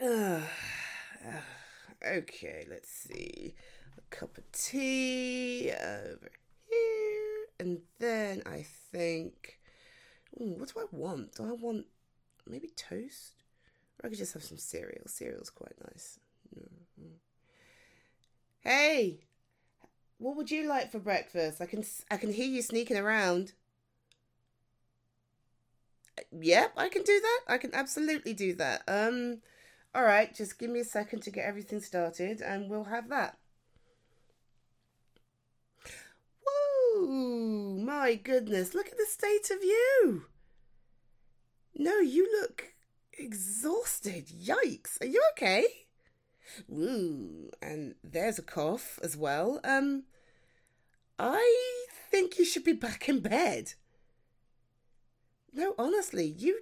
Okay, let's see. A cup of tea over here. And then I think. Ooh, what do I want? Do I want maybe toast? Or I could just have some cereal. Cereal's quite nice. Mm-hmm. Hey, what would you like for breakfast? I can I can hear you sneaking around. Yep, I can do that. I can absolutely do that. Um, all right, just give me a second to get everything started, and we'll have that. Whoa, my goodness! Look at the state of you. No, you look exhausted. Yikes! Are you okay? Woo, and there's a cough as well. Um, I think you should be back in bed. No, honestly, you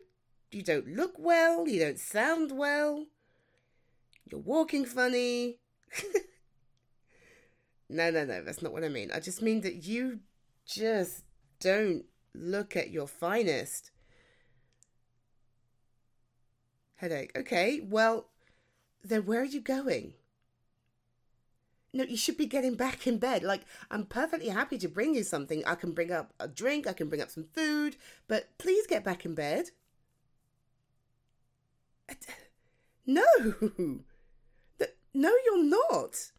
you don't look well, you don't sound well. You're walking funny. no, no, no, that's not what I mean. I just mean that you just don't look at your finest. Headache. Okay, well, then where are you going? No, you should be getting back in bed. Like, I'm perfectly happy to bring you something. I can bring up a drink, I can bring up some food, but please get back in bed. No. No, you're not.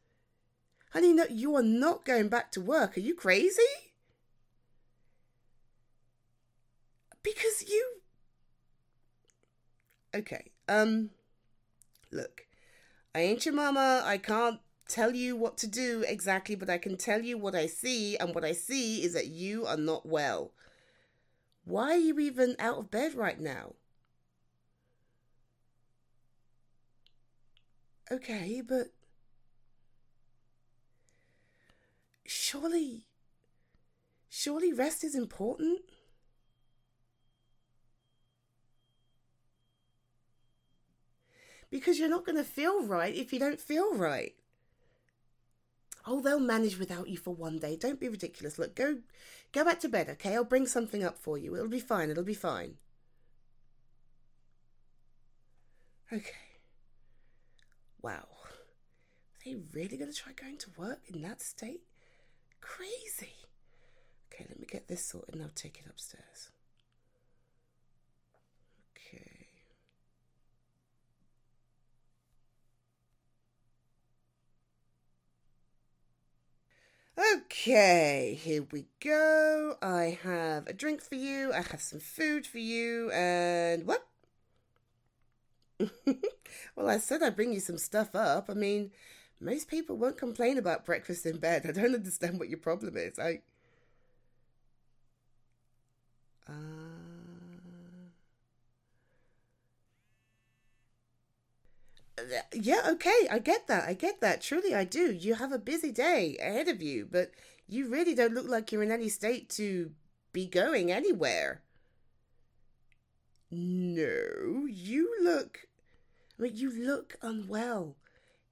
Honey, no, you are not going back to work. Are you crazy? Because you. Okay, um. Look, I ain't your mama. I can't tell you what to do exactly, but I can tell you what I see, and what I see is that you are not well. Why are you even out of bed right now? Okay, but surely, surely rest is important. Because you're not going to feel right if you don't feel right. Oh, they'll manage without you for one day. Don't be ridiculous. Look, go go back to bed, okay? I'll bring something up for you. It'll be fine. It'll be fine. Okay. Wow. Are they really going to try going to work in that state? Crazy. Okay, let me get this sorted and I'll take it upstairs. Okay. Okay, here we go. I have a drink for you, I have some food for you, and what? well, I said I'd bring you some stuff up. I mean, most people won't complain about breakfast in bed. I don't understand what your problem is. I. Uh... Yeah, okay, I get that. I get that. Truly, I do. You have a busy day ahead of you, but you really don't look like you're in any state to be going anywhere. No, you look. I mean, you look unwell.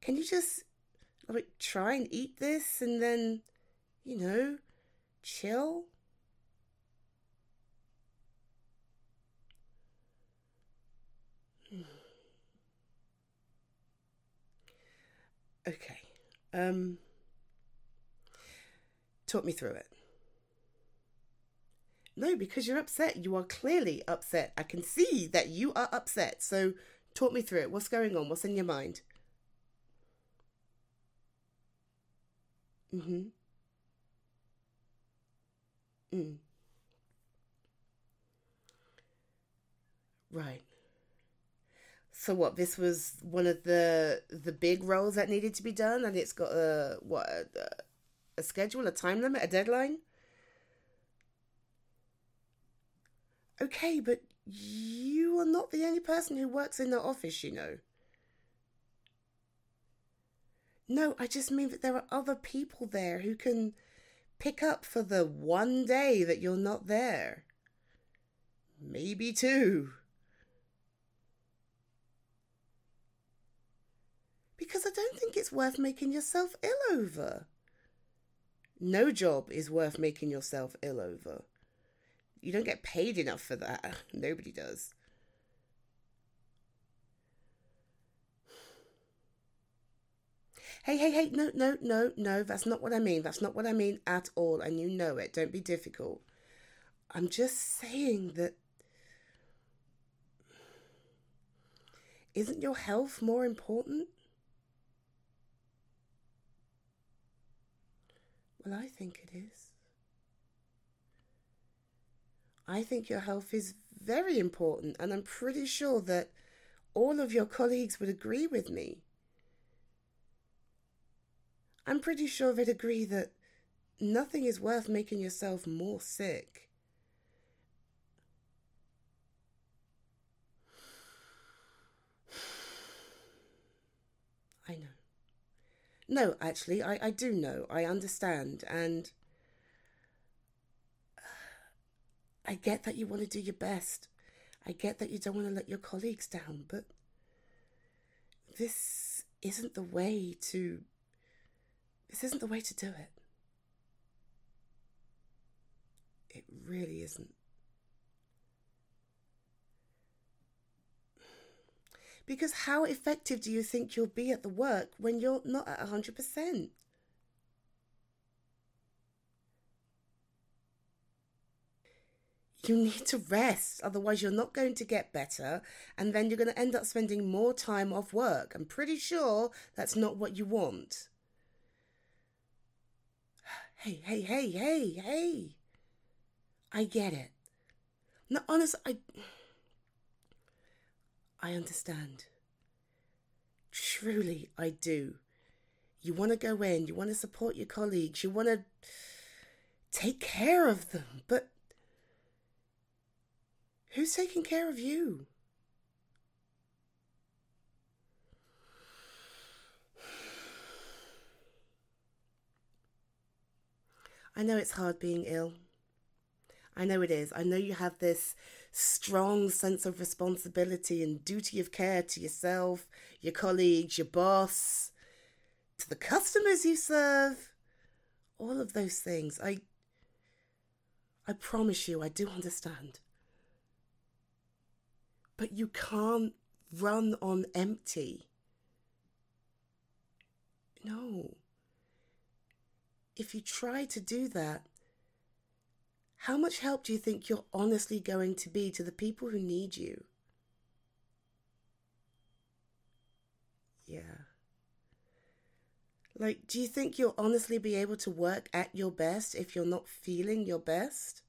Can you just like try and eat this and then, you know, chill? Okay. Um talk me through it. No, because you're upset. You are clearly upset. I can see that you are upset. So talk me through it. What's going on? What's in your mind? Mhm. Mm. Right. So what? This was one of the the big roles that needed to be done, and it's got a what a, a schedule, a time limit, a deadline. Okay, but you are not the only person who works in the office, you know. No, I just mean that there are other people there who can pick up for the one day that you're not there. Maybe two. Because I don't think it's worth making yourself ill over. No job is worth making yourself ill over. You don't get paid enough for that. Nobody does. Hey, hey, hey, no, no, no, no, that's not what I mean. That's not what I mean at all. And you know it. Don't be difficult. I'm just saying that. Isn't your health more important? Well, I think it is. I think your health is very important, and I'm pretty sure that all of your colleagues would agree with me. I'm pretty sure they'd agree that nothing is worth making yourself more sick. I know. No, actually, I, I do know. I understand. And I get that you want to do your best. I get that you don't want to let your colleagues down, but this isn't the way to. This isn't the way to do it. It really isn't. Because how effective do you think you'll be at the work when you're not at 100%? You need to rest, otherwise, you're not going to get better, and then you're going to end up spending more time off work. I'm pretty sure that's not what you want. Hey, hey, hey, hey, hey. I get it. No, honest, I. I understand. Truly, I do. You want to go in, you want to support your colleagues, you want to take care of them, but who's taking care of you? I know it's hard being ill. I know it is. I know you have this strong sense of responsibility and duty of care to yourself, your colleagues, your boss, to the customers you serve, all of those things. I I promise you I do understand. But you can't run on empty. No. If you try to do that, how much help do you think you're honestly going to be to the people who need you? Yeah. Like, do you think you'll honestly be able to work at your best if you're not feeling your best?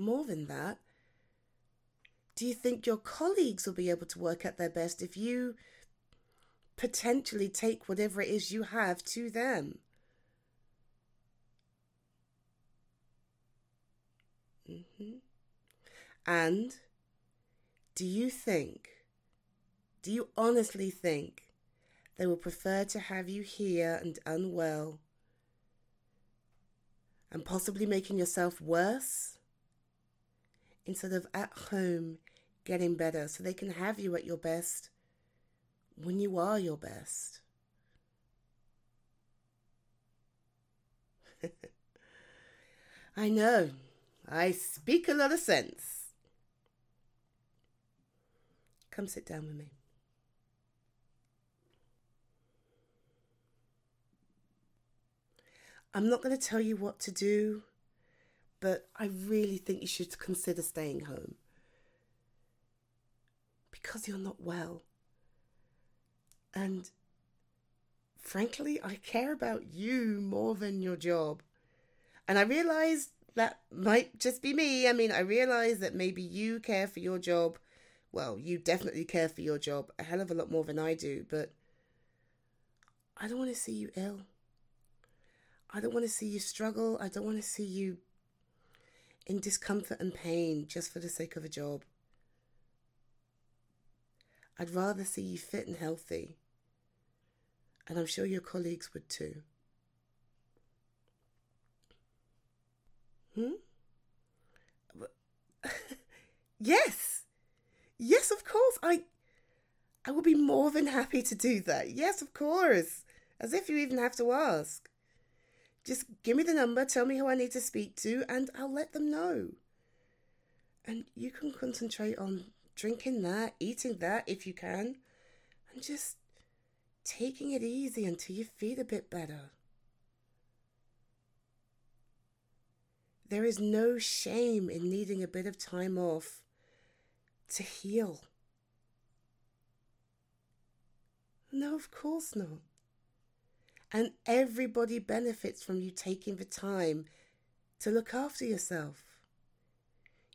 More than that, do you think your colleagues will be able to work at their best if you potentially take whatever it is you have to them? Mm-hmm. And do you think, do you honestly think they will prefer to have you here and unwell and possibly making yourself worse instead of at home getting better so they can have you at your best when you are your best? I know I speak a lot of sense. Come sit down with me. I'm not going to tell you what to do, but I really think you should consider staying home. Because you're not well. And frankly, I care about you more than your job. And I realize that might just be me. I mean, I realize that maybe you care for your job. Well, you definitely care for your job a hell of a lot more than I do, but I don't want to see you ill. I don't want to see you struggle. I don't want to see you in discomfort and pain just for the sake of a job. I'd rather see you fit and healthy. And I'm sure your colleagues would too. Hmm? yes. Yes, of course. I I will be more than happy to do that. Yes, of course. As if you even have to ask. Just give me the number, tell me who I need to speak to, and I'll let them know. And you can concentrate on drinking that, eating that if you can, and just taking it easy until you feel a bit better. There is no shame in needing a bit of time off to heal. No, of course not. And everybody benefits from you taking the time to look after yourself.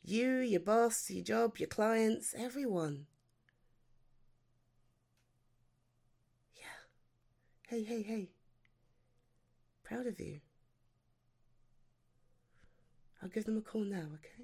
You, your boss, your job, your clients, everyone. Yeah. Hey, hey, hey. Proud of you. I'll give them a call now, okay?